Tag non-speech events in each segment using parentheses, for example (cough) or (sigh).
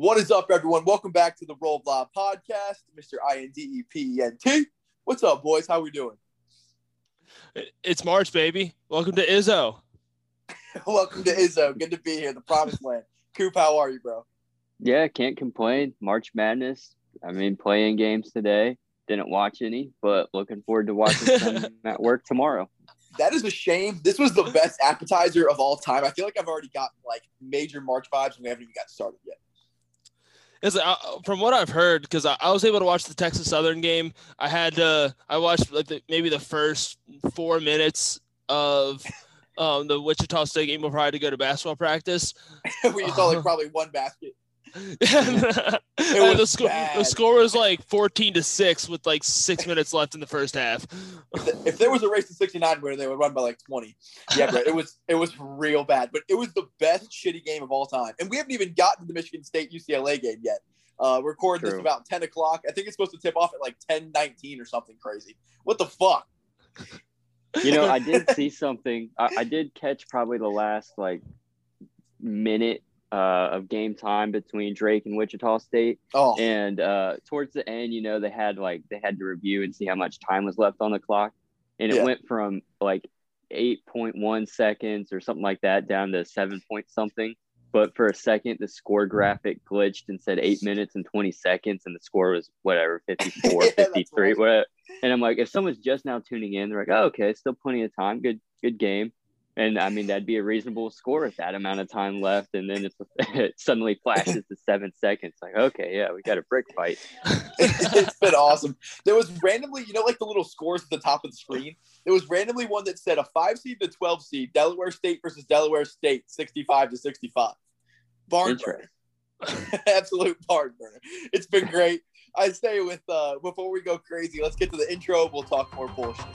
What is up, everyone? Welcome back to the Roll Blob Podcast, Mr. I N D E P E N T. What's up, boys? How we doing? It's March, baby. Welcome to Izzo. (laughs) Welcome to Izzo. Good to be here, the promised land. Coop, how are you, bro? Yeah, can't complain. March Madness. I mean, playing games today. Didn't watch any, but looking forward to watching some (laughs) at work tomorrow. That is a shame. This was the best appetizer of all time. I feel like I've already gotten like major March vibes and we haven't even got started yet. Uh, from what I've heard because I, I, was able to watch the Texas Southern game. I had uh, I watched like the, maybe the first four minutes of um, the Wichita State game before I had to go to basketball practice. (laughs) we saw like probably one basket. And, and the, score, the score was like 14 to 6 with like six minutes left in the first half. If, if there was a race to 69 where they would run by like 20. Yeah, but it was it was real bad. But it was the best shitty game of all time. And we haven't even gotten to the Michigan State UCLA game yet. Uh, we're recording True. this about 10 o'clock. I think it's supposed to tip off at like 10 19 or something crazy. What the fuck? You know, I (laughs) did see something. I, I did catch probably the last like minute uh, of game time between Drake and Wichita State. Oh. And uh, towards the end, you know, they had like they had to review and see how much time was left on the clock, and it yeah. went from like eight point one seconds or something like that down to seven point something. But for a second, the score graphic glitched and said eight minutes and 20 seconds, and the score was whatever, (laughs) 54, yeah, 53, whatever. And I'm like, if someone's just now tuning in, they're like, oh, okay, still plenty of time. Good, good game. And I mean, that'd be a reasonable score at that amount of time left. And then (laughs) it suddenly flashes to seven seconds. Like, okay, yeah, we got a brick fight. it's been awesome. There was randomly, you know, like the little scores at the top of the screen. There was randomly one that said a five seed to 12 seed, Delaware State versus Delaware State, 65 to 65. Barn burner. (laughs) Absolute barn burner. It's been great. I say with, uh, before we go crazy, let's get to the intro. We'll talk more bullshit.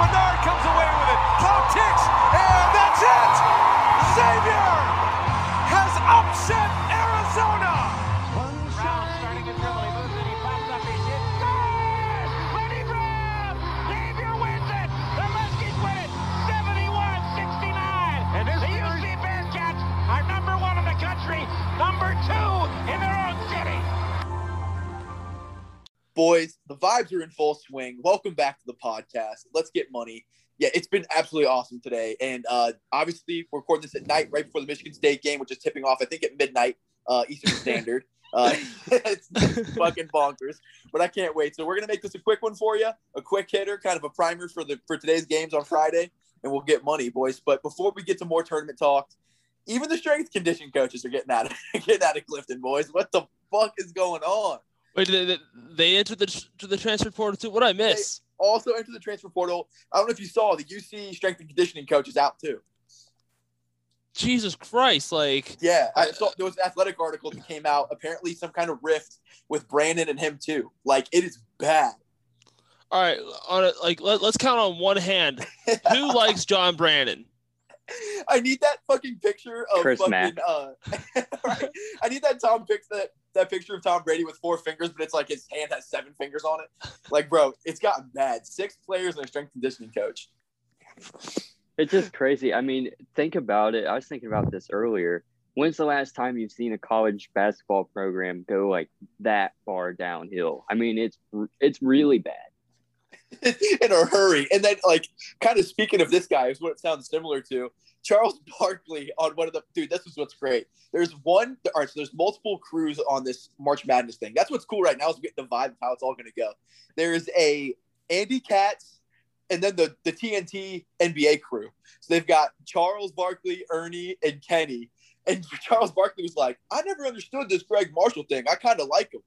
Bernard comes away. Boys, the vibes are in full swing. Welcome back to the podcast. Let's get money. Yeah, it's been absolutely awesome today. And uh, obviously, we're recording this at night right before the Michigan State game, which is tipping off, I think, at midnight uh, Eastern (laughs) Standard. Uh, it's, (laughs) it's fucking bonkers, but I can't wait. So we're gonna make this a quick one for you, a quick hitter, kind of a primer for the for today's games on Friday, and we'll get money, boys. But before we get to more tournament talk, even the strength condition coaches are getting out of (laughs) getting out of Clifton, boys. What the fuck is going on? Wait, they, they entered the to the transfer portal too. What I miss? They also entered the transfer portal. I don't know if you saw the UC strength and conditioning coach is out too. Jesus Christ! Like, yeah, I saw there was an athletic article that came out. Apparently, some kind of rift with Brannen and him too. Like, it is bad. All right, on a, like let, us count on one hand. (laughs) Who likes John Brannen? I need that fucking picture of Chris fucking. Uh, (laughs) right? I need that Tom pics that that picture of Tom Brady with four fingers, but it's like his hand has seven fingers on it. Like, bro, it's gotten bad. Six players and a strength conditioning coach. It's just crazy. I mean, think about it. I was thinking about this earlier. When's the last time you've seen a college basketball program go like that far downhill? I mean, it's it's really bad. (laughs) in a hurry. And then, like, kind of speaking of this guy, is what it sounds similar to. Charles (laughs) Barkley on one of the dude. This is what's great. There's one. All right, so there's multiple crews on this March Madness thing. That's what's cool right now is we get the vibe of how it's all going to go. There's a Andy Katz, and then the the TNT NBA crew. So they've got Charles Barkley, Ernie, and Kenny. And (laughs) Charles Barkley was like, I never understood this Gregg Marshall thing. I kind of like him.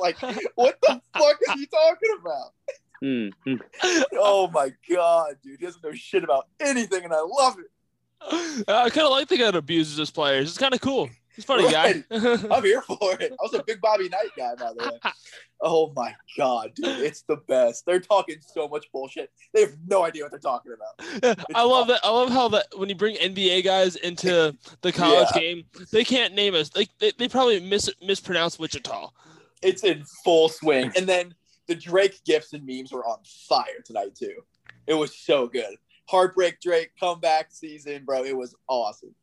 like, what the fuck are you talking about? Mm-hmm. (laughs) oh my god, dude, he doesn't know shit about anything, and I love it. I kind of like the guy that abuses his players. It's kind of cool. He's a funny guy. (laughs) I'm here for it. I was a big Bobby Knight guy, by the way. (laughs) Oh my god, dude, it's the best. They're talking so much bullshit. They have no idea what they're talking about. I love that. I love how that when you bring NBA guys into the college Yeah. game, they can't name us. Like they, they probably mis mispronounce Wichita. It's in full swing. And then the Drake gifts and memes were on fire tonight too. It was so good. Heartbreak Drake comeback season, bro. It was awesome.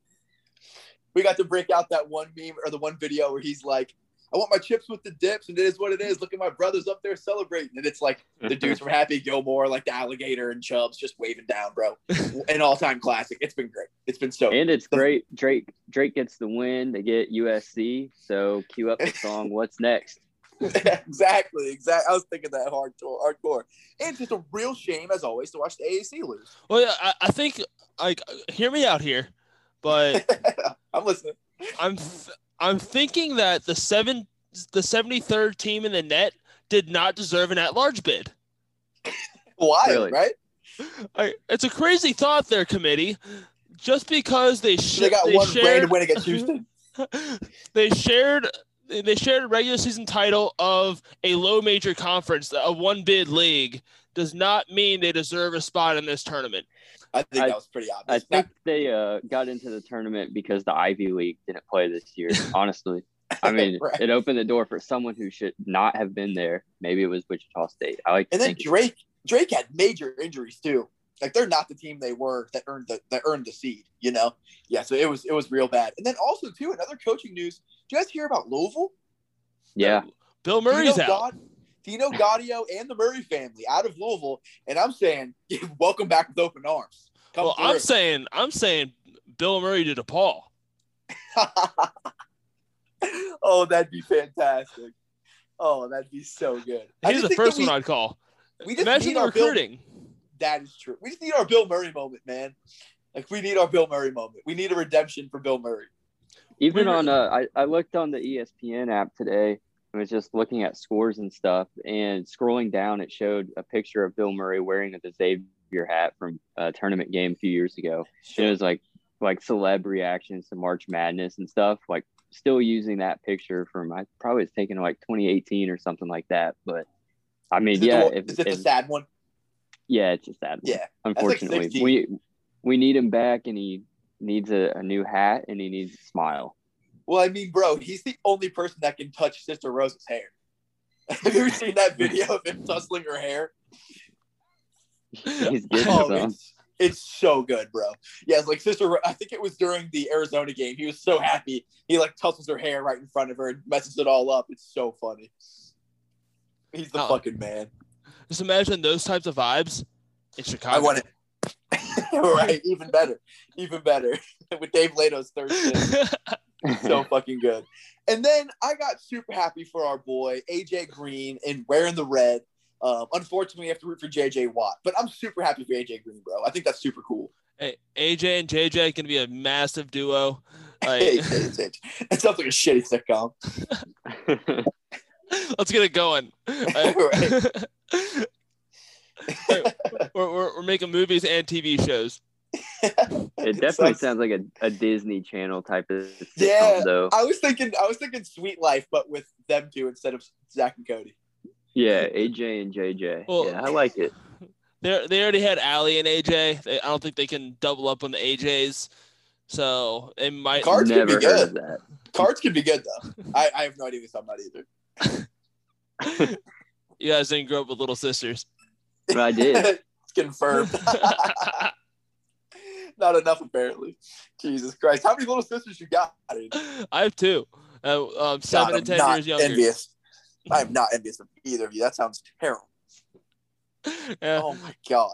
We got to break out that one meme or the one video where he's like, I want my chips with the dips, and it is what it is. Look at my brothers up there celebrating. And it's like the dudes from Happy Gilmore, like the alligator and Chubs, just waving down, bro. (laughs) An all-time classic. It's been great. It's been so And it's great. Drake Drake gets the win. They get USC. So cue up the song. What's next? (laughs) exactly, exactly. I was thinking that hardcore, hardcore. And it's just a real shame, as always, to watch the AAC lose. Well, yeah, I, I think like hear me out here, but (laughs) I'm listening. I'm th- I'm thinking that the seven the seventy third team in the net did not deserve an at large bid. (laughs) Why, Really? right? I, it's a crazy thought there, committee. Just because they sh- They got they one shared, random win against Houston. they shared they shared a regular season title of a low major conference, a one bid league, does not mean they deserve a spot in this tournament. I think I- that was pretty obvious. I obvious. think they uh, got into the tournament because the Ivy League didn't play this year. (laughs) Honestly, I mean, (laughs) Right. it opened the door for someone who should not have been there. Maybe it was Wichita State. I like and then think it's- Drake, Drake had major injuries too. Like they're not the team they were that earned the that earned the seed. You know, yeah. So it was it was real bad. And then also too another coaching news. Do you guys hear about Louisville? yeah, Bill Do you Murray's know out. God, Dino Gaudio and the Murray family out of Louisville, and I'm saying, (laughs) welcome back with open arms. Come Well, through. I'm saying I'm saying Bill Murray to DePaul. (laughs) oh, that'd be fantastic. Oh, that'd be so good. He's the first that we- one I'd call. we just Imagine the our Bill- recruiting. That is true. We just need our Bill Murray moment, man. Like we need our Bill Murray moment. We need a redemption for Bill Murray. even on uh, I, I looked on the ESPN app today. I was just looking at scores and stuff, and scrolling down, it showed a picture of Bill Murray wearing the Xavier hat from a tournament game a few years ago. And it was like like celeb reactions to March Madness and stuff. Like still using that picture from I probably was taken like 2018 or something like that. But I mean, Is yeah, the, one- if, is it if- the sad one? Yeah, it's just that. Yeah. unfortunately, 16. we we need him back, and he needs a, a new hat, and he needs a smile. Well, I mean, bro, he's the only person that can touch Sister Rose's hair. (laughs) Have you ever seen that video of him tussling her hair? He's getting Oh, some. it's, it's so good, bro. Yeah, it's like Sister. Ro- I think it was during the Arizona game. He was so happy. He like tussles her hair right in front of her and messes it all up. It's so funny. He's the Oh. fucking man. Just imagine those types of vibes in Chicago. I want it. right, even better, even better (laughs) with Dave Leitao's third shift. (laughs) so fucking good. And then I got super happy for our boy AJ Green and wearing the red. Um, unfortunately, we have to root for JJ Watt, but I'm super happy for AJ Green, bro. I think that's super cool. Hey, AJ and JJ going to be a massive duo. (laughs) Like, it it sounds like a shitty sitcom. let's get it going. Right. We're, we're, we're making movies and TV shows. it definitely sounds like a, a Disney Channel type of sitcom, Yeah. though. I was thinking, I was thinking Suite Life, but with them two instead of Zack and Cody. Yeah, AJ and JJ. Well- yeah, I like it. They they already had Aly and AJ. They, I don't think they can double up on the AJs. So it might. Cards could Never be good. Cards can be good though. I, I have no idea who's talking about either. (laughs) You guys didn't grow up with little sisters. But I did. (laughs) it's confirmed. (laughs) (laughs) Not enough, apparently. Jesus Christ. How many little sisters you got? Aiden? I have two. Uh, um, seven God, and ten I'm not years younger. Envious. I am not envious of either of you. That sounds terrible. Yeah. Oh my god.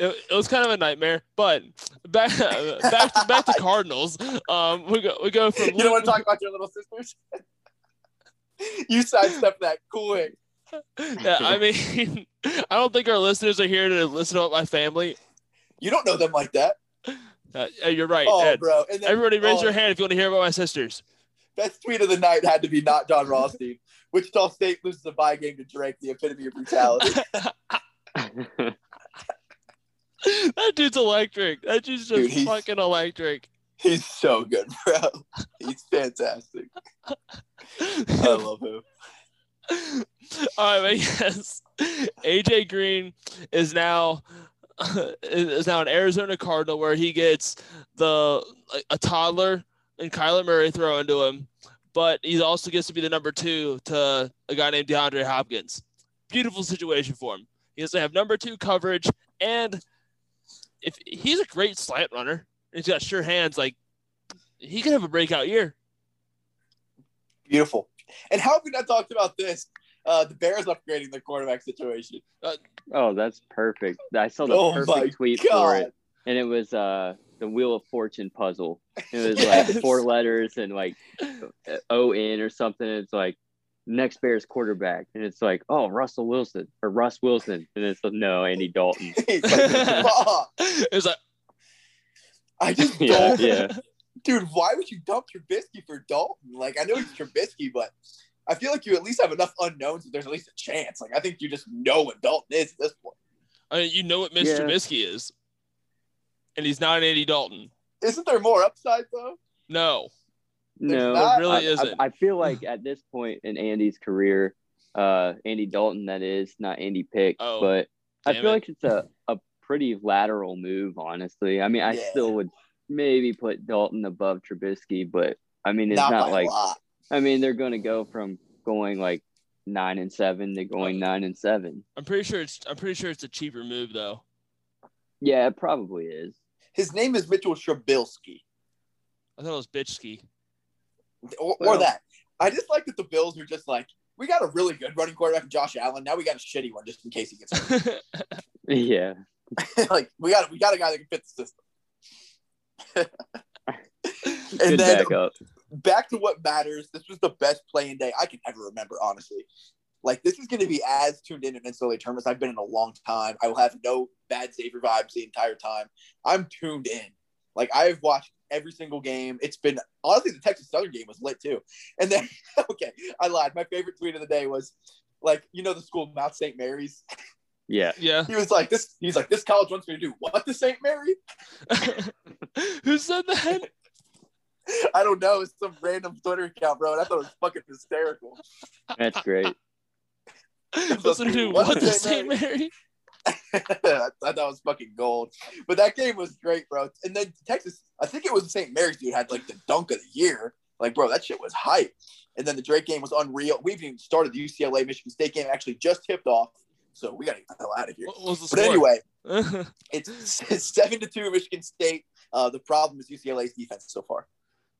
it, it was kind of a nightmare. But back back to back to Cardinals. Um, we go we go from You don't want to talk about your little sisters? you sidestep that quick. (laughs) Yeah, I mean, (laughs) I don't think our listeners are here to listen about my family. You don't know them like that. Uh, uh, you're right. Oh, Ed. bro. Then, Everybody, raise oh, your hand if you want to hear about my sisters. Best tweet of the night had to be not Jon Rothstein. (laughs) Wichita State loses a bye game to Drake, the epitome of brutality. that dude's electric. That dude's just Dude, fucking electric. He's so good, bro. He's fantastic. I love him. All right, (laughs) yes, AJ Green is now (laughs) is now an Arizona Cardinal where he gets the a toddler and Kyler Murray throw into him, but he also gets to be the number two to a guy named DeAndre Hopkins. Beautiful situation for him. He has to have number two coverage, and if he's a great slant runner, he's got sure hands, like he could have a breakout year. Beautiful. And how have we not talked about this? Uh, the Bears upgrading their quarterback situation. Oh, that's perfect. I saw the Oh perfect tweet for it, and it was uh the Wheel of Fortune puzzle. It was Yes. like four letters and like O N or something. It's like next Bears quarterback, and it's like oh Russell Wilson or Russ Wilson, and it's like, no Andy Dalton. (laughs) He's like, (laughs) "Fuck." It's like I just (laughs) Yeah, don't, yeah. Dude. Why would you dump Trubisky for Dalton? Like, I know he's Trubisky, but I feel like you at least have enough unknowns that there's at least a chance. Like, I think you just know what Dalton is at this point. I mean, you know what Mr. Yeah. Trubisky is, and he's not Andy Dalton. Isn't there more upside though? No, No, not- It really I, I- isn't. I, feel like at this point in Andy's career, uh, Andy Dalton, that is not Andy Pick, Oh, but I feel it. like it's a, a pretty lateral move, honestly. I mean, I Yeah. still would maybe put Dalton above Trubisky, but I mean, it's Not, not, like. I mean, they're going to go from going like nine and seven to going uh, nine and seven. I'm pretty sure it's I'm pretty sure it's a cheaper move though. Yeah, it probably is. His name is Mitchell Trubisky, I thought it was bitchski. or, or Well- that. I just like that the Bills are just like, we got a really good running quarterback, Josh Allen. Now we got a shitty one just in case he gets hurt. (laughs) Yeah, (laughs) like we got we got a guy that can fit the system. (laughs) good and then backup. back to what matters. This was the best playing day I can ever remember, honestly. Like this is going to be as tuned in in NCAA tournaments I've been in a long time. I will have no bad Xavier vibes the entire time. I'm tuned in. Like I've watched every single game. It's been honestly the Texas Southern game was lit too. And then (laughs) okay, I lied. My favorite tweet of the day was like you know the school Mount St. Mary's. Yeah, yeah. He was like this. He's like this college wants me to do what to St. Mary. (laughs) (laughs) Who said that? (laughs) I don't know. It's some random Twitter account, bro. And I thought it was fucking hysterical. that's great. (laughs) Listen to What what the the St. St. Mary? I thought that was fucking gold. But that game was great, bro. And then Texas, I think it was St. Mary's dude had like the dunk of the year. Like, bro, that shit was hype. And then the Drake game was unreal. We haven't even started the UCLA Michigan State game. Actually, just tipped off. So we got to get the hell out of here. What was the But anyway, (laughs) it's, it's seven to two Michigan State. Uh, the problem is UCLA's defense so far.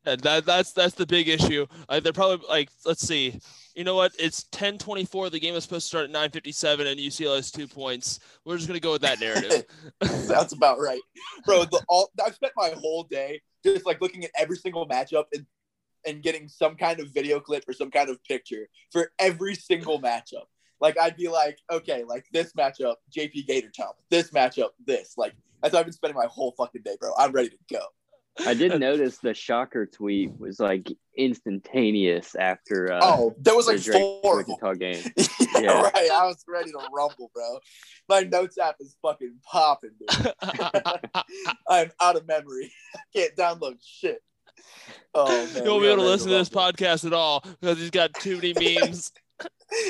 Yeah, that that's that's the big issue. Like they're probably like let's see. You know what? It's 10-24. The game is supposed to start at 9:57 and UCLA has 2 points. We're just going to go with that narrative. (laughs) Sounds about right, bro. The all I've spent my whole day just like looking at every single matchup and and getting some kind of video clip or some kind of picture for every single matchup. Like I'd be like, okay, like this matchup, JP Gator Chomp. This matchup, this. Like that's how I've been spending my whole fucking day, bro. I'm ready to go. I did (laughs) notice the shocker tweet was like instantaneous after uh, oh, there was the like Drake four of. Wichita game. (laughs) yeah, Yeah. right. I was ready to rumble, bro. My notes app is fucking popping, dude. (laughs) I'm out of memory. I can't download shit. Oh man, you won't be able to listen to this rumble. podcast at all because he's got too many memes.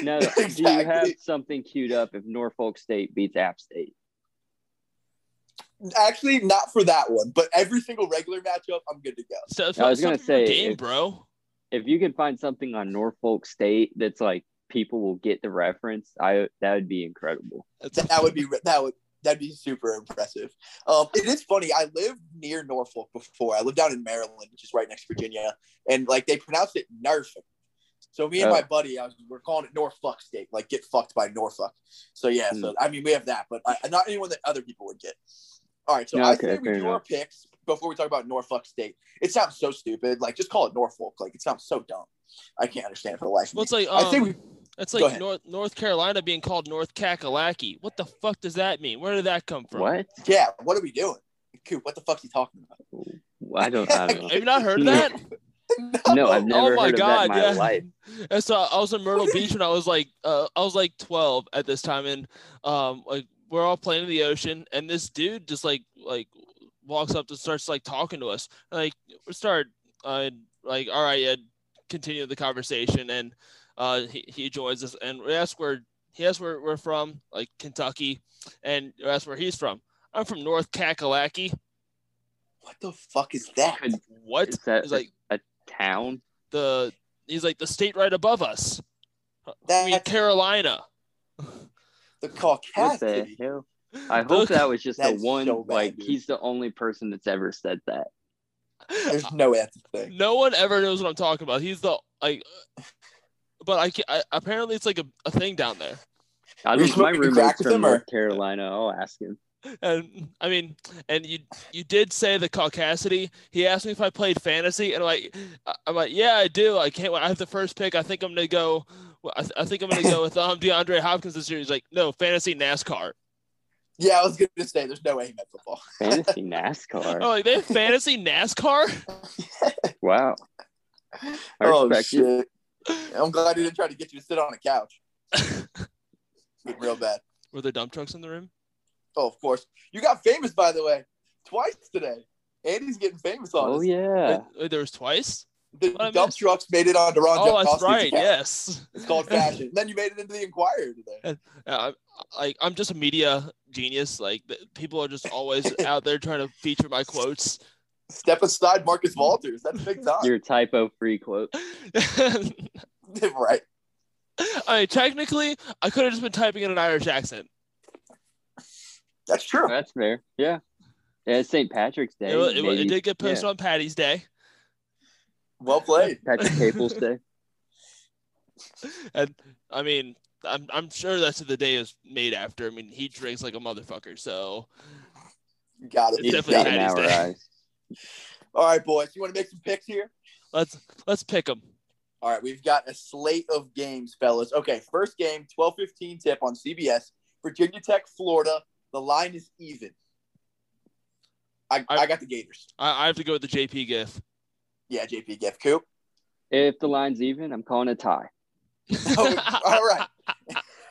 Now, (laughs) do you have something queued up if Norfolk State beats App State? Actually, not for that one, but every single regular matchup, I'm good to go. So, I was gonna something for your say, game, if- bro. If you can find something on Norfolk State that's like people will get the reference, I that would be incredible. That's- That would be that would that'd be super impressive. Um, it is funny. I lived near Norfolk before. I lived down in Maryland, which is right next to Virginia, and like they pronounce it Norfolk. So me and Oh. my buddy, I was, we're calling it Norfolk State, like get fucked by Norfolk. So yeah, so I mean we have that, but I, not anyone that other people would get. All right, so I Okay, say we fair do our picks before we talk about Norfolk State. It sounds so stupid. Like just call it Norfolk. Like it sounds so dumb. I can't understand it for the life of Well, me. it's like I think um, we it's like. North North Carolina being called North Kakalaki. What the fuck does that mean? Where did that come from? What? yeah. What are we doing? Coop, what the fuck's he talking about? I don't. I don't (laughs) know. Have you not heard (laughs) that? (laughs) No, I've never oh my heard god, of that in my yeah. life. (laughs) And so I was in Myrtle Beach when I was like, uh, I was like 12 at this time, and um, like we're all playing in the ocean, and this dude just like like walks up and starts like talking to us. Like we start uh like all right, yeah, continue the conversation and uh he, he joins us and we ask where he asks where we're from, like Kentucky, and we ask where he's from. I'm from North Kakalaki. What the fuck is that? What? Is that He's like town? the he's like the state right above us. I mean Carolina. the What the hell? I The- hope that was just the one. so bad, like dude. he's the only person that's ever said that. There's no way that's a thing. No one ever knows what I'm talking about. He's the like, but I, ca- I apparently it's like a, a thing down there. I Were my smoking crack roommate's from him, or- North Carolina. I'll ask him. And I mean, and you you did say the caucasity. He asked me if I played fantasy, and I'm like, I- I'm like, yeah, I do. I can't. wait. I have the first pick. I think I'm gonna go. I, th- I think I'm gonna go (laughs) with um DeAndre Hopkins this year. He's like, no, fantasy NASCAR. Yeah, I was gonna say there's no way he meant football. Fantasy Oh, (laughs) NASCAR. like they have fantasy NASCAR. (laughs) Wow. I oh respect it. shit! I'm glad he didn't try to get you to sit on a couch. Real bad. Were there dump trucks in the room? Oh, of course. You got famous, by the way, twice today. Andy's getting famous on Oh us. yeah. Wait, wait, there was twice. The What I dump trucks made it on Deron Oh, that's Jokowski's right. account. Yes. It's called fashion. then you made it into the Inquirer today. Uh, like I'm just a media genius. Like people are just always (laughs) out there trying to feature my quotes. Step aside, Marcus Walters. That's big time. Your typo free quote. (laughs) (laughs) right. I mean, technically, I could have just been typing in an Irish accent. That's true. That's fair. Yeah. Yeah, it's St. Patrick's Day. It, it, it did get posted on Patty's Day, Well played. (laughs) Patrick Caples Day. and I mean, I'm I'm sure that's what the day is made after. I mean, he drinks like a motherfucker, so You got it. It's You definitely got. Patty's Day. eyes. (laughs) All right, boys. You want to make some picks here? let's let's pick them. All right, we've got a slate of games, fellas. Okay, first game, 12-15 tip on CBS. Virginia Tech, Florida. The line is even. I, I, I- got the Gators. I, I have to go with the JP GIF. Yeah, JP Gift Coop. If the line's even, I'm calling a tie. (laughs) Oh, all right.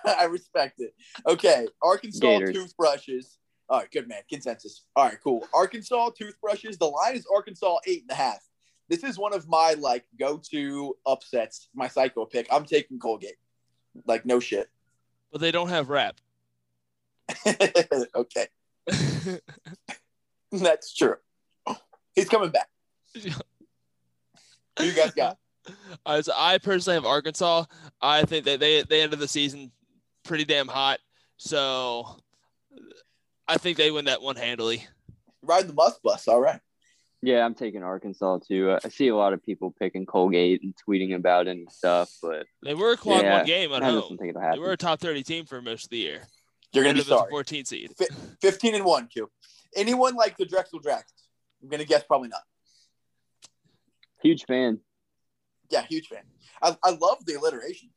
(laughs) I respect it. Okay, Arkansas Gators. toothbrushes. All right, good man. Consensus. All right, cool. Arkansas toothbrushes. The line is Arkansas eight and a half. This is one of my like go-to upsets. My psycho pick. I'm taking Colgate. Like no shit. but they don't have rap. (laughs) okay, (laughs) that's true. He's coming back. Who you guys got? (laughs) Uh, so I personally have Arkansas. I think that they they ended the season pretty damn hot, so I think they win that one handily. Riding the bus bus. All right. Yeah, I'm taking Arkansas too. Uh, I see a lot of people picking Colgate and tweeting about it and stuff, but They were a quad Yeah, one game at I home. think it'll They were a top thirty team for most of the year. You're gonna Ended be as a sorry. 14 seed. 15 and 1, Q. Anyone like the Drexel Dragons? I'm going to guess probably not. Huge fan. Yeah, huge fan. I, I love the alliteration.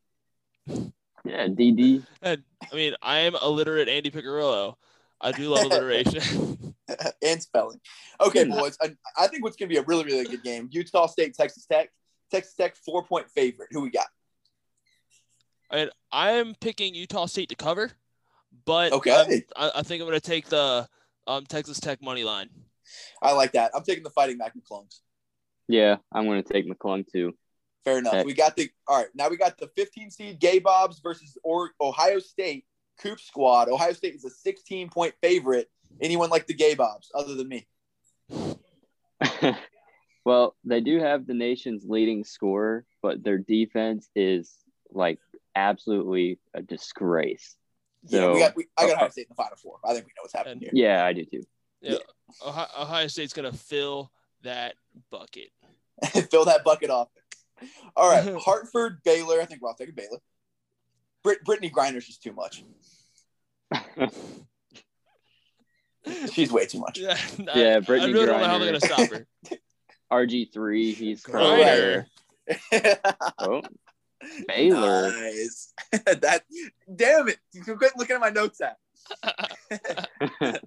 Yeah, DD. (laughs) And I mean, I am illiterate Andy Picarillo. I do love alliteration. (laughs) (laughs) and spelling. Okay, hmm. boys. I, I think what's going to be a really, really good game. Utah State, Texas Tech. Texas Tech, four point favorite. Who we got? and I am picking Utah State to cover, but Okay. I, I think I'm going to take the um, Texas Tech money line. I like that. I'm taking the Fighting Mac McClungs. Yeah, I'm going to take McClung too. Fair enough. Okay. We got the all right. Now we got the 15 seed Gay Bobs versus or Ohio State Coop Squad. Ohio State is a 16 point favorite. Anyone like the Gay Bobs other than me? (laughs) well, they do have the nation's leading scorer, but their defense is like absolutely a disgrace. Yeah, So- we got. We, I got Ohio State in the Final Four. I think we know what's happening And- here. Yeah, I do too. Ohio, Ohio State's going to fill that bucket. (laughs) Fill that bucket off. All right, (laughs) Hartford, Baylor. I think we're all taking Baylor. Brit- Brittney Griner's just too much. (laughs) She's way too much. Yeah, Yeah, I, Brittney I really don't know how they're going to stop her. RG3, he's Griner. probably there. Oh, Baylor. Nice. (laughs) that. Damn it! You can quit looking at my notes app. (laughs)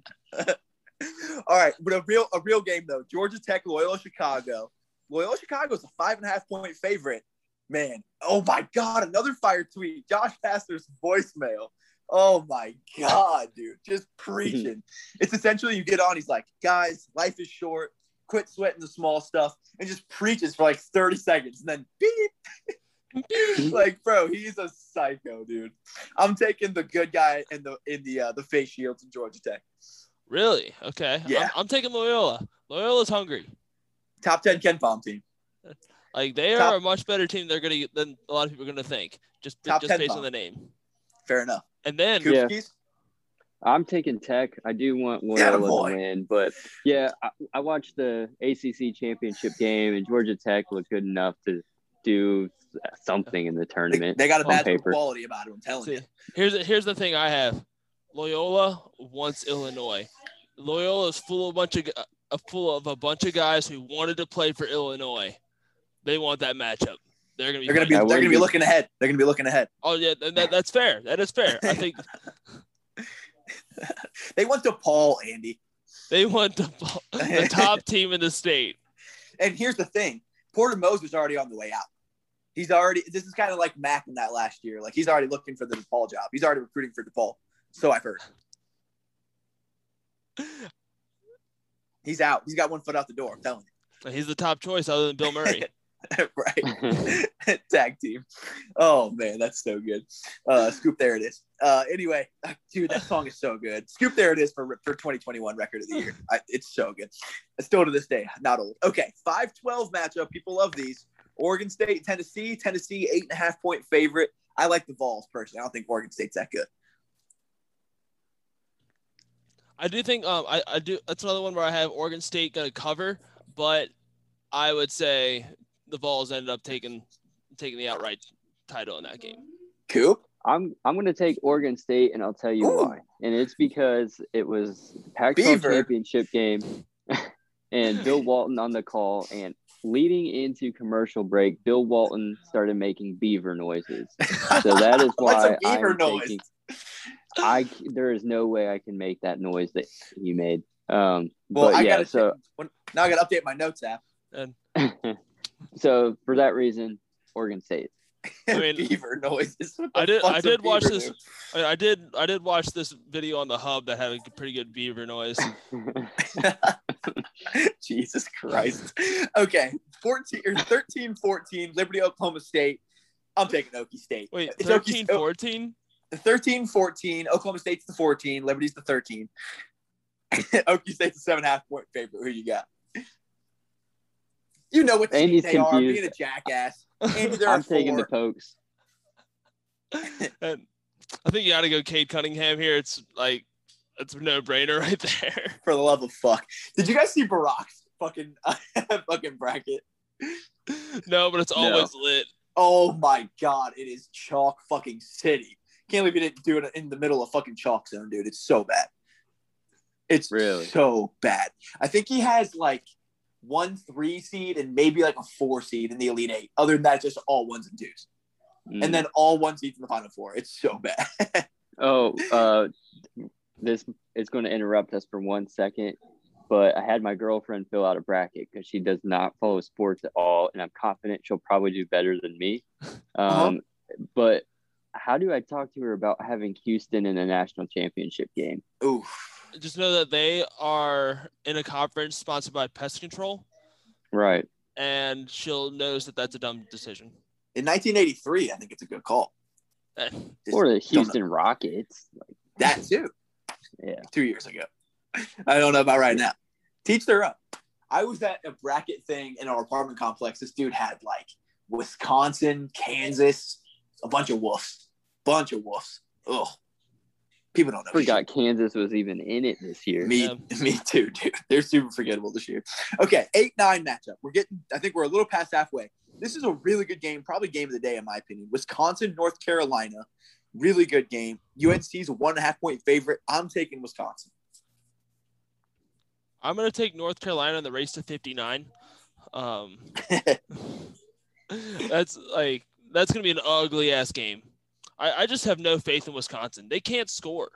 All right, but a real a real game though. Georgia Tech, Loyola Chicago. Loyola Chicago is a five and a half point favorite. Man, oh my God, another fire tweet. Josh Pastner's voicemail. Oh my god, dude, just preaching. (laughs) it's essentially you get on. He's like, guys, life is short. Quit sweating the small stuff, and just preaches for like thirty seconds, and then beep. (laughs) like, bro, he's a psycho, dude. I'm taking the good guy in the in the uh, the face shields in Georgia Tech. Really? Okay. Yeah. I'm, I'm taking Loyola. Loyola's hungry. Top ten KenPom team. Like they are a much better team. They're gonna than a lot of people are gonna think. Just Top just 10 based bomb. on the name. Fair enough. And then Yeah. I'm taking Tech. I do want Atta Loyola to win, but yeah, I, I watched the ACC championship game, and Georgia Tech looked good enough to do something in the tournament. they got a bad paper. quality about it. I'm telling See, you. here's here's the thing I have. Loyola wants Illinois. Loyola is full of a bunch of gu- uh, full of a bunch of guys who wanted to play for Illinois. They want that matchup. They're gonna be. They're gonna be they're gonna be wouldn't- looking ahead. They're gonna be looking ahead. Oh yeah, and that, that's fair. That is fair. I think (laughs) They went to Paul, Andy. they want the, the (laughs) top team in the state. And here's the thing: Porter Moser's already on the way out. He's already. This is kind of like Mac in that last year. Like he's already looking for the DePaul job. He's already recruiting for DePaul. So I've heard. He's out. He's got one foot out the door. I'm telling you. He's the top choice other than Bill Murray. (laughs) right. (laughs) (laughs) Tag team. Oh man, that's so good. Uh, Scoop, there it is. Uh, anyway, dude, that song is so good. Scoop, there it is for for 2021 record of the year. I, it's so good. Still to this day, not old. Okay, 5-12 matchup. People love these. Oregon State, Tennessee. Tennessee, eight and a half point favorite. I like the Vols personally. I don't think Oregon State's that good. I do think um I, I do that's another one where I have Oregon State gonna cover, but I would say the Vols ended up taking taking the outright title in that game. Coop. I'm I'm going to take Oregon State, and I'll tell you Ooh. why. And it's because it was the Pac-12 Beaver. championship game, (laughs) and Bill (laughs) Walton on the call. And leading into commercial break, Bill Walton started making beaver noises. (laughs) So that is (laughs) What's a why beaver I'm noise? taking. I c- there is no way I can make that noise that you made. Um, Well, but I yeah, gotta so when- now I gotta update my notes app. (laughs) so for that reason, Oregon State. I mean, beaver noises. I did I did watch this? I, I did I did watch this video on the hub that had a pretty good beaver noise. (laughs) Jesus Christ. Okay, 14 or 13 14, Liberty, Oklahoma State. I'm taking Okie State. Wait, It's 13 Okie- 14? 13 14, Oklahoma State's the 14, Liberty's the 13. (laughs) Okie State's a seven and a half point favorite. Who you got? You know what team Andy's they are, confused. being a jackass. (laughs) Andy, I'm taking the Pokes. I think you got to go Cade Cunningham here. It's like it's a no brainer (laughs) right there. for the love of fuck. Did you guys see Barack's fucking (laughs) fucking bracket? no, but it's No. always lit. Oh my god, it is chalk fucking city. Can't believe you didn't do it in the middle of fucking chalk zone, dude. It's so bad. It's Really? so bad. I think he has like one three seed and maybe like a four seed in the elite eight. Other than that, it's just all ones and twos, Mm. and then all one seeds in the final four. It's so bad. (laughs) Oh, uh, this is going to interrupt us for one second, but I had my girlfriend fill out a bracket because she does not follow sports at all, and I'm confident she'll probably do better than me. (laughs) Uh-huh. Um, But how do I talk to her about having Houston in a national championship game? Oof. Just know that they are in a conference sponsored by Pest Control, Right. and she'll knows that that's a dumb decision. In 1983, I think it's a good call. Eh, Just Or the. Houston Rockets. that too. Yeah. two years ago. (laughs) I don't know about right now. Teach their own. I was at a bracket thing in our apartment complex. This dude had like Wisconsin, Kansas, a bunch of wolves, bunch of wolves. Ugh. People don't know. Forgot Kansas was even in it this year. Me, (laughs) me too, dude. They're super forgettable this year. Okay, eight nine matchup. We're getting. I think we're a little past halfway. This is a really good game, probably game of the day in my opinion. Wisconsin, North Carolina, really good game. UNC's a one and a half point favorite. I'm taking Wisconsin. I'm gonna take North Carolina in the race to 59. Um, (laughs) that's like that's gonna be an ugly ass game. I, I just have no faith in Wisconsin. They can't score.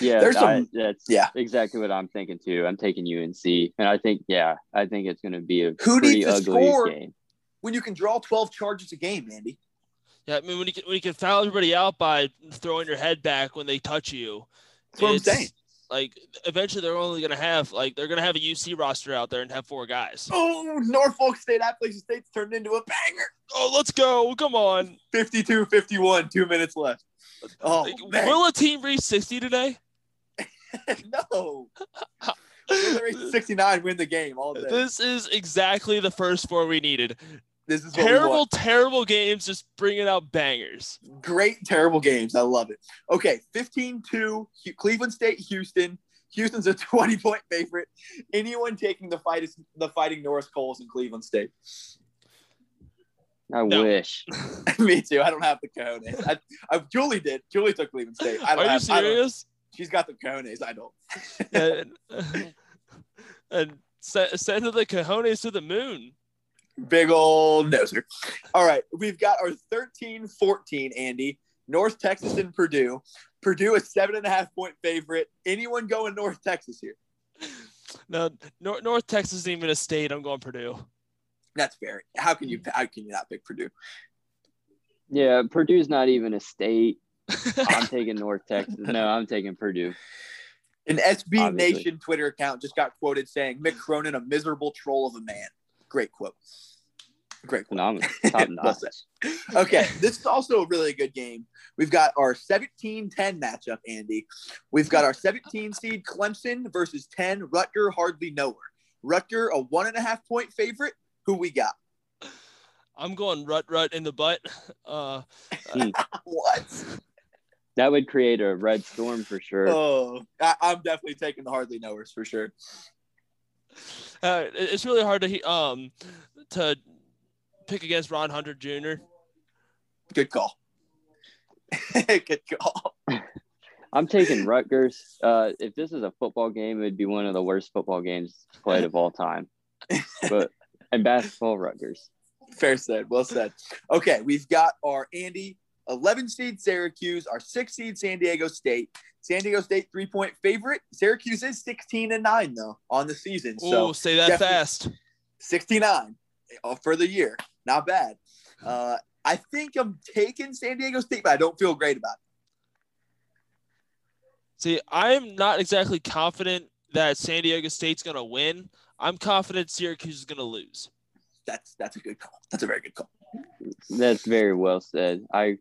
Yeah, There's I- some- that's yeah. exactly what I'm thinking too. I'm taking UNC, and I think yeah, I think it's going to be a Who pretty needs to ugly score? game. when you can draw 12 charges a game, Andy. Yeah, I mean when you can, when you can foul everybody out by throwing your head back when they touch you, That's what I'm it's saying. like eventually they're only gonna have like they're gonna have a UC roster out there and have four guys. Oh, Norfolk State Appalachian State's turned into a banger. Oh, let's go! Come on. 52 51, two minutes left. Oh, man. will a team reach sixty today? (laughs) no. Reach 69 win the game all day. This is exactly the first four we needed. This is Terrible, terrible games, just bringing out bangers. Great, terrible games. I love it. Okay, 15 2, Cleveland State, Houston. Houston's a (laughs) 20 point favorite. Anyone taking the fight is the fighting Norris Coles in Cleveland State? I No. wish. (laughs) (laughs) Me too. I don't have the cojones. I, I, Julie did. Julie took Cleveland State. I don't Are you have, I don't- serious? she's got the cojones. I don't. and and send, send the cojones to the moon. Big old noser. All right, we've got our 13 14, Andy. North Texas and Purdue. Purdue is seven and a half point favorite. Anyone going North Texas here? No, North, North Texas isn't even a state. I'm going Purdue. That's fair. How can you how can you not pick Purdue? Yeah, Purdue's not even a state. (laughs) I'm taking North Texas. No, I'm taking Purdue. An SB Obviously. Nation Twitter account just got quoted saying Mick Cronin a miserable troll of a man. Great quote. Great quote. Phenomenal. (laughs) Top Well notch. said. Okay, this is also a really good game. We've got our 17-10 matchup, Andy. We've got our 17 seed Clemson versus 10 Rutger hardly know her. Rutger, a one and a half point favorite. Who we got? I'm going rut rut in the butt. Uh, (laughs) What? That would create a red storm for sure. Oh, I, I'm definitely taking the hardly knowers for sure. (laughs) uh, it's really hard to um to pick against Ron Hunter Jr. Good call. (laughs) good call. (laughs) I'm taking Rutgers. Uh, if this is a football game, it'd be one of the worst football games played of all time. But and basketball, Rutgers. Fair said. Well said. Okay, we've got our Andy 11 seed Syracuse, our six seed San Diego State. San Diego State three point favorite. Syracuse is 16 and nine though on the season, so oh, say that fast. 69 uh, for the year. Not bad. Uh, I think I'm taking San Diego State, but I don't feel great about it. See, I'm not exactly confident that San Diego State's gonna win. I'm confident Syracuse is gonna lose. That's that's a good call. That's a very good call. That's very well said. I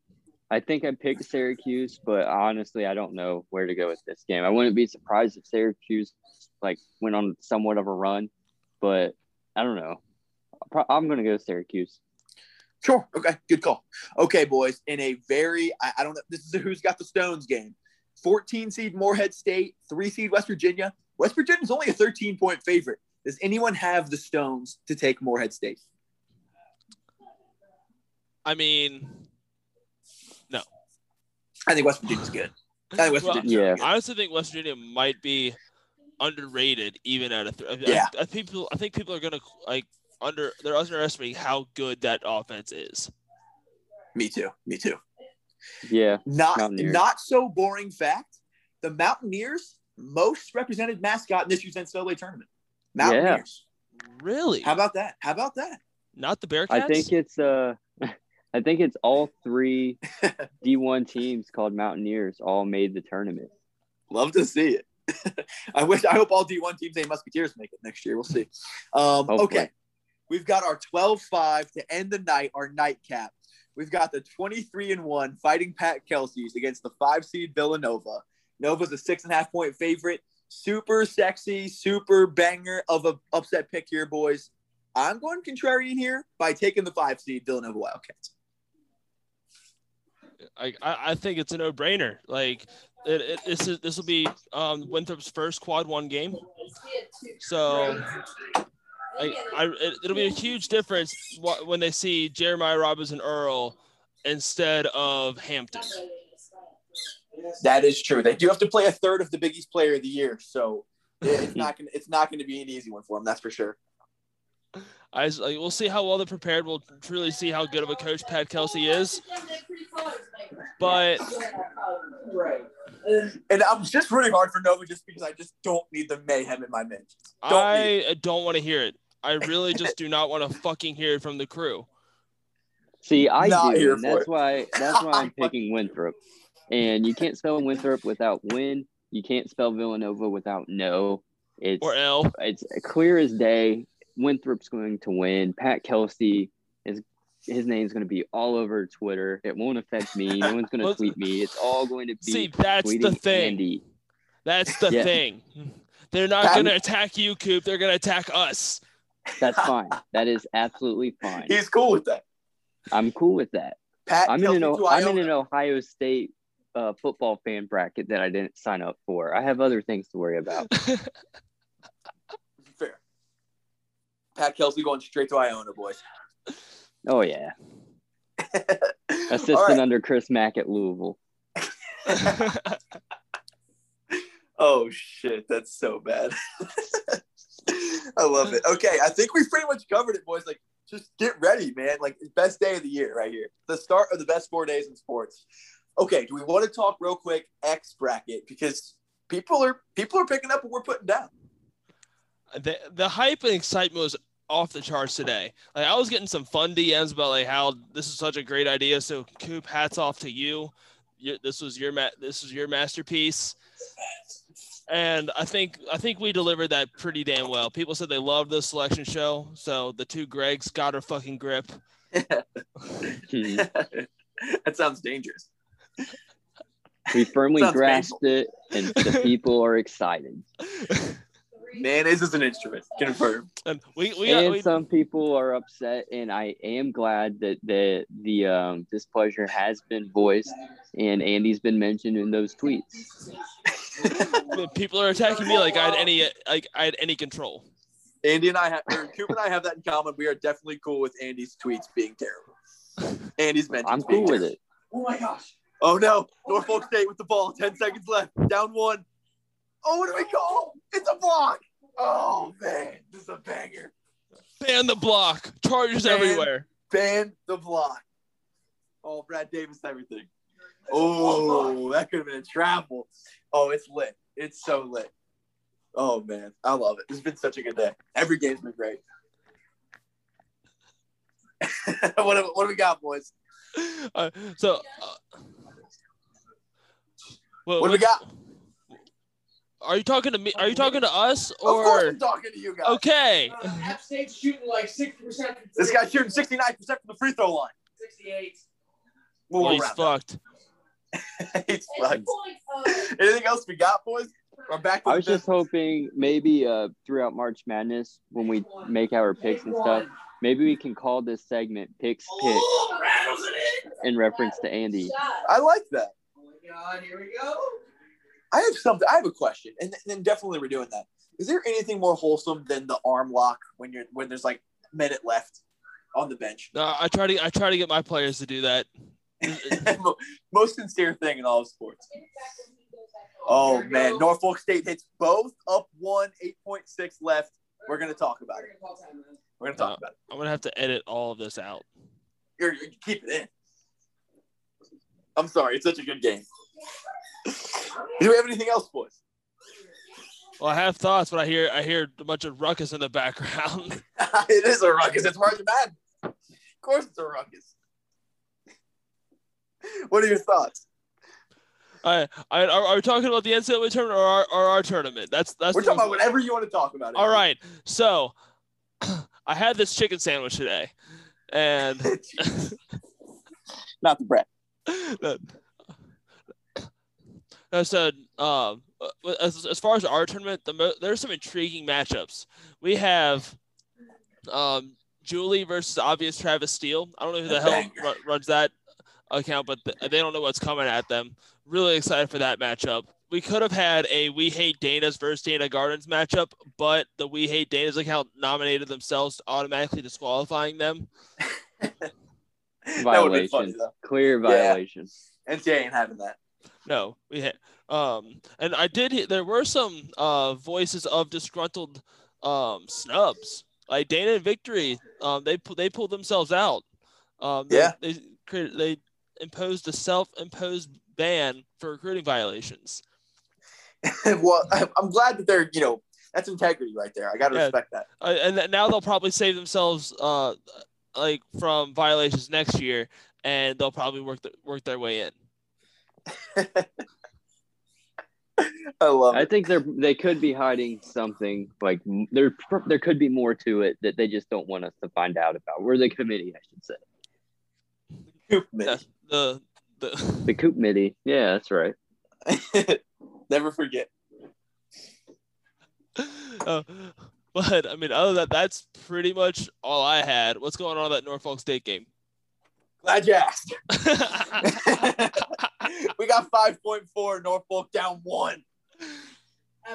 I think I picked Syracuse, but honestly, I don't know where to go with this game. I wouldn't be surprised if Syracuse like went on somewhat of a run, but I don't know. I'm gonna go Syracuse. Sure. Okay. Good call. Okay, boys. In a very, I, I don't know. This is a who's got the stones game. 14 seed Morehead State, three seed West Virginia. West Virginia is only a 13 point favorite. Does anyone have the stones to take Morehead State? I mean, I think West Virginia's good. I think West Well, Virginia's yeah. good. I honestly think West Virginia might be underrated even at a. Th- I- Yeah. I, I think people. I think people are gonna like under. They're underestimating how good that offense is. Me too. Me too. Yeah, Not Mountaineers. not so boring fact. The Mountaineers most represented mascot in this year's NCAA tournament. Mountaineers. Really? How about that? How about that? Not the Bearcats. I think it's uh, I think it's all three (laughs) D1 teams called Mountaineers all made the tournament. Love to see it. (laughs) I wish. I hope all D1 teams named Musketeers make it next year. We'll see. Um, okay, we've got our 12-5 to end the night. Our nightcap. We've got the 23 and one Fighting Pat Kelsey's against the five seed Villanova. Nova's a six and a half point favorite. Super sexy, super banger of a upset pick here, boys. I'm going contrarian here by taking the five seed Villanova Wildcats. I, I I think it's a no brainer. Like it, it, this is this will be um, Winthrop's first quad one game. So I, I it, it'll be a huge difference when they see Jeremiah Robinson Earl instead of Hampton. That is true. They do have to play a third of the Big East Player of the Year, so it's (laughs) not gonna it's not gonna be an easy one for them. That's for sure. I just, like, we'll see how well they're prepared. We'll truly see how good of a coach Pat Kelsey is. But right. And I'm just rooting hard for Nova just because I just don't need the mayhem in my mentions. Don't need. I don't want to hear it. I really just do not want to fucking hear it from the crew. See, I Not do. And that's it. why that's why I'm (laughs) picking Winthrop. And you can't spell Winthrop without win. You can't spell Villanova without no. It's Or L. it's clear as day. Winthrop's going to win. Pat Kelsey is his name's going to be all over Twitter. It won't affect me. No one's going (laughs) to tweet me. It's all going to be See, that's the thing. Andy. That's the Yeah. thing. They're not going to attack you, Coop. They're going to attack us. That's fine. that is absolutely fine. He's cool with that. I'm cool with that. Pat I'm in Kelsey an to O- I'm in an Ohio State uh, football fan bracket that I didn't sign up for. I have other things to worry about. (laughs) Pat Kelsey going straight to Iona, boys. Oh yeah, (laughs) assistant right. under Chris Mack at Louisville. (laughs) Oh shit, that's so bad. (laughs) I love it. Okay, I think we've pretty much covered it, boys. Like, just get ready, man. Like, best day of the year right here. The start of the best four days in sports. Okay, do we want to talk real quick X bracket because people are people are picking up what we're putting down. The the hype and excitement was off the charts today. Like I was getting some fun DMs about like how this is such a great idea. So Coop, hats off to you. you this was your ma- this was your masterpiece. And I think I think we delivered that pretty damn well. People said they loved the selection show. So the two Gregs got her fucking grip. (laughs) That sounds dangerous. We firmly Sounds grasped it, and the people are excited. (laughs) Mayonnaise is an instrument. Confirmed. And we we, and we some people are upset, and I am glad that the the um, displeasure has been voiced, and Andy's been mentioned in those tweets. people are attacking me like I had any like I had any control. Andy and I have, or Coop and I have that in common. We are definitely cool with Andy's tweets being terrible. Andy's mentions I'm being cool with it. Oh my gosh. Oh no. Norfolk State with the ball. 10 seconds left. Down one. Oh, what do we call? It's a block. Oh man. This is a banger. Ban the block. Chargers Ban- everywhere. Ban the block. Oh, Brad Davis, everything. Oh, that could have been a travel. Oh, it's lit. It's so lit. Oh man, I love it. It's been such a good day. Every game's been great. (laughs) what, do, what do we got, boys? Uh, so, uh, well, What do we got? Are you talking to me? Are you talking to us or? of course, or I'm talking to you guys. okay? Uh, App State's shooting like 60%. This guy's shooting 69% from the free throw line. 68. We'll Well, he's fucked. (laughs) he's fucked. (laughs) Anything else we got, boys? We're back to I the was just hoping maybe uh, throughout March Madness when we make our picks and stuff, maybe we can call this segment "Picks Pick" Rattles in. in reference to Andy. I like that. Oh my God, here we go. I have something. I have a question, and then definitely we're doing that. Is there anything more wholesome than the arm lock when you're when there's like a minute left on the bench? No, I try to I try to get my players to do that. (laughs) Most sincere thing in all of sports. Oh man, Norfolk State hits both up one, eight point six left. We're gonna talk about it. We're gonna talk Uh, about it. I'm gonna have to edit all of this out. You're, you keep it in. I'm sorry, it's such a good game. Do we have anything else, boys? Well, I have thoughts, but I hear I hear a bunch of ruckus in the background. (laughs) (laughs) it is a ruckus. It's March Madness. Of course, it's a ruckus. What are your thoughts? I, I are, are we talking about the NCAA tournament or our, or our tournament? That's that's We're talking about whatever you want to talk about. All right, so (clears throat) I had this chicken sandwich today, and (laughs) Not the bread. I said, um, uh, as, as far as our tournament, the mo- there's some intriguing matchups. We have um, Julie versus obvious Travis Steele. I don't know who the hell banger. ru- runs that account, but th- they don't know what's coming at them. Really excited for that matchup. We could have had a We Hate Dana's versus Dana Gardens matchup, but the We Hate Dana's account nominated themselves, automatically disqualifying them. (laughs) That would be funny Violation, though. clear Yeah. violation. NCAA ain't having that. No, we had um, and I did. he- There were some uh voices of disgruntled um snubs, like Dana and Victory. Um, they they pulled themselves out. Um, they- Yeah. they created they imposed a self-imposed ban for recruiting violations. (laughs) well, I'm glad that they're you know that's integrity right there. I got to Yeah. respect that. Uh, and now they'll probably save themselves uh like from violations next year, and they'll probably work the, work their way in. I love I it. think they're they could be hiding something like there there could be more to it that they just don't want us to find out about. We're the committee, I should say. Coop man. The the (laughs) The coop committee. Yeah, that's right. (laughs) Never forget. uh, but I mean, other than that, that's pretty much all I had. What's going on in that Norfolk State game? Glad you asked. (laughs) (laughs) we got 5.4, Norfolk down one.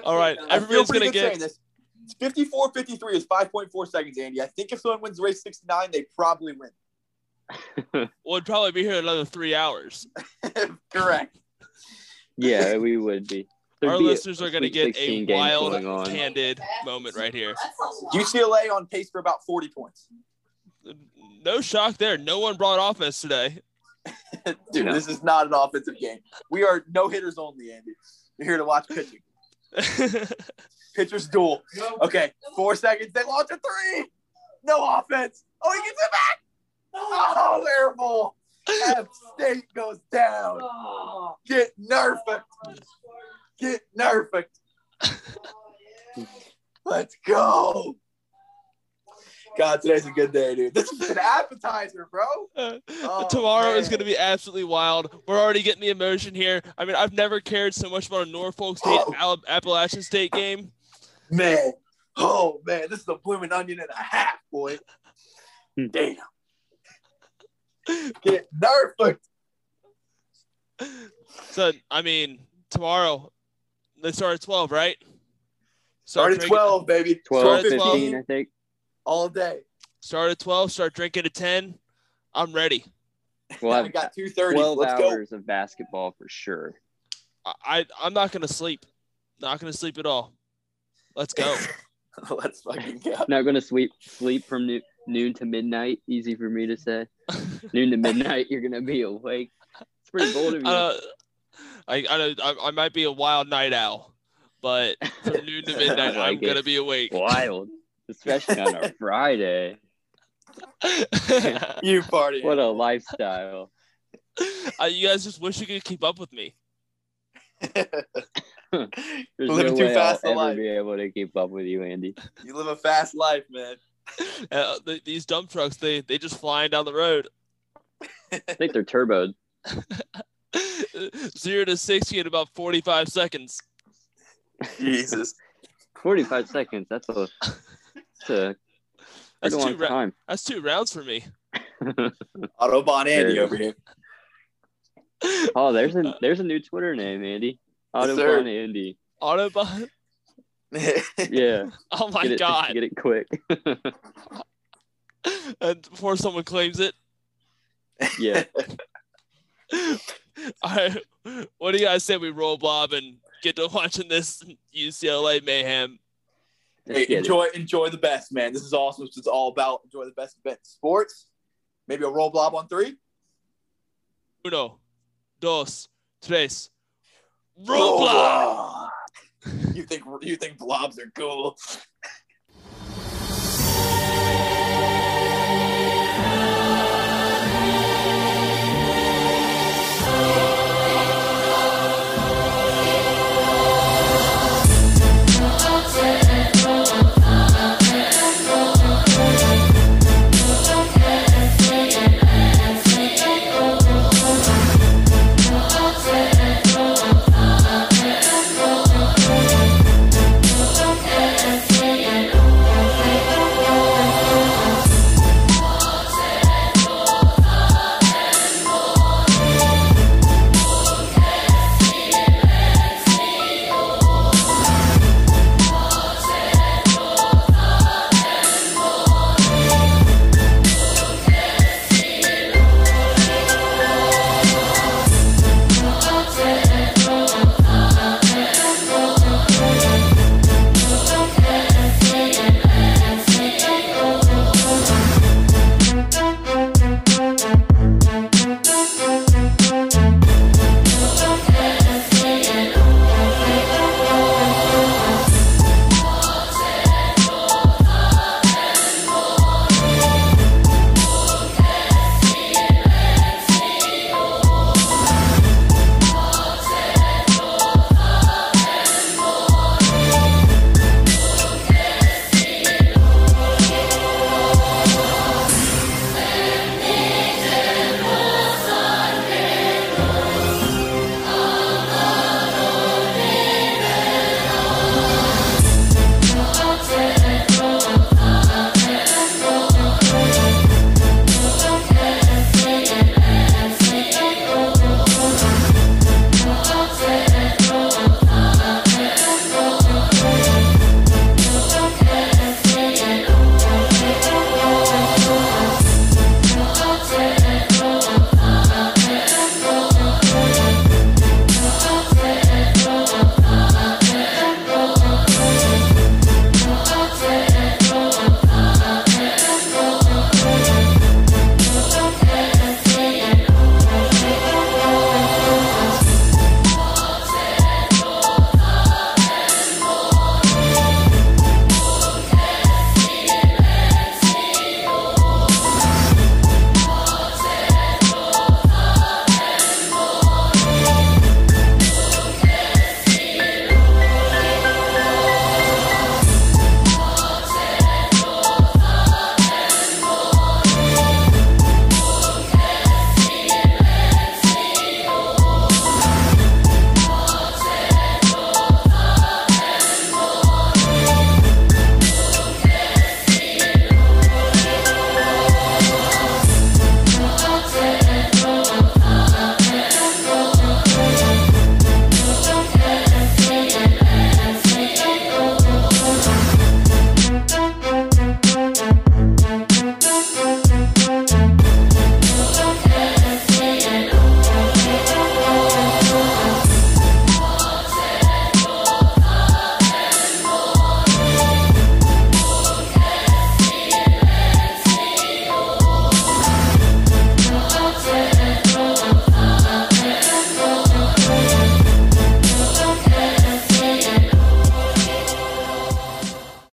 All right, Everybody's gonna get- saying this. It's 54 53 is 5.4 seconds, Andy. I think if someone wins race 69, they probably win. (laughs) we'll probably be here another three hours. (laughs) Correct. Yeah, we would be. There'd Our be a listeners are going to get a wild, going on. candid moment right here. UCLA on pace for about 40 points. No shock there. No one brought offense today. (laughs) Dude, No. this is not an offensive game. We are no hitters only, Andy. You're here to watch pitching. (laughs) Pitchers duel. Okay, four seconds. They launch a three. No offense. Oh, he gets it back. Oh, air ball. F State goes down. Get nerfed. Get nerfed. (laughs) Let's go. God, today's a good day, dude. This is an appetizer, bro. Uh, Oh, Tomorrow is going to be absolutely wild. We're already getting the emotion here. I mean, I've never cared so much about a Norfolk State Oh. Appalachian State game. Man. Oh, man. This is a blooming onion and a half, boy. Hmm. Damn. Get nerfed. So, I mean, tomorrow they start at 12, right? Start at 12, baby. 12, Start at 15, I think. All day. Start at 12, start drinking at 10. I'm ready. We'll I have got 2.30. 12 Let's hours of basketball for sure. I, I I'm not gonna sleep. Not gonna sleep at all. Let's go. go. (laughs) Let's fucking go. Not going to sleep sleep from noo- noon to midnight. Easy for me to say. (laughs) noon to midnight, you're going to be awake. It's pretty bold of you. uh, I I, know- I I might be a wild night owl, but from noon to (laughs) midnight I I'm gonna be awake. Wild, especially on a (laughs) Friday. (laughs) You party. What a lifestyle. uh, you guys just wish you could keep up with me. (laughs) There's Living no too way fast a I'll ever life. be able to keep up with you, Andy. You live a fast life, man. Uh, th- these dump trucks, they they just flying down the road. I think they're turboed. Zero to sixty in about forty five seconds. Jesus. 45 seconds. That's a, that's a That's pretty two long ra- time. That's two rounds for me. (laughs) Autobahn Andy There. over here. oh, there's a uh, there's a new Twitter name, Andy. Yes, sir. Autobahn Andy. Autobahn. (laughs) Yeah. Oh my get it, god! Get it quick. (laughs) and before someone claims it, yeah. I, what do you guys say we roll blob and get to watching this UCLA mayhem? Let's hey, get it. enjoy enjoy the best, man. This is awesome. This is all about enjoy the best event in sports. Maybe a roll blob on three. Uno, dos, tres. Roll blob. blob. You think you think blobs are cool?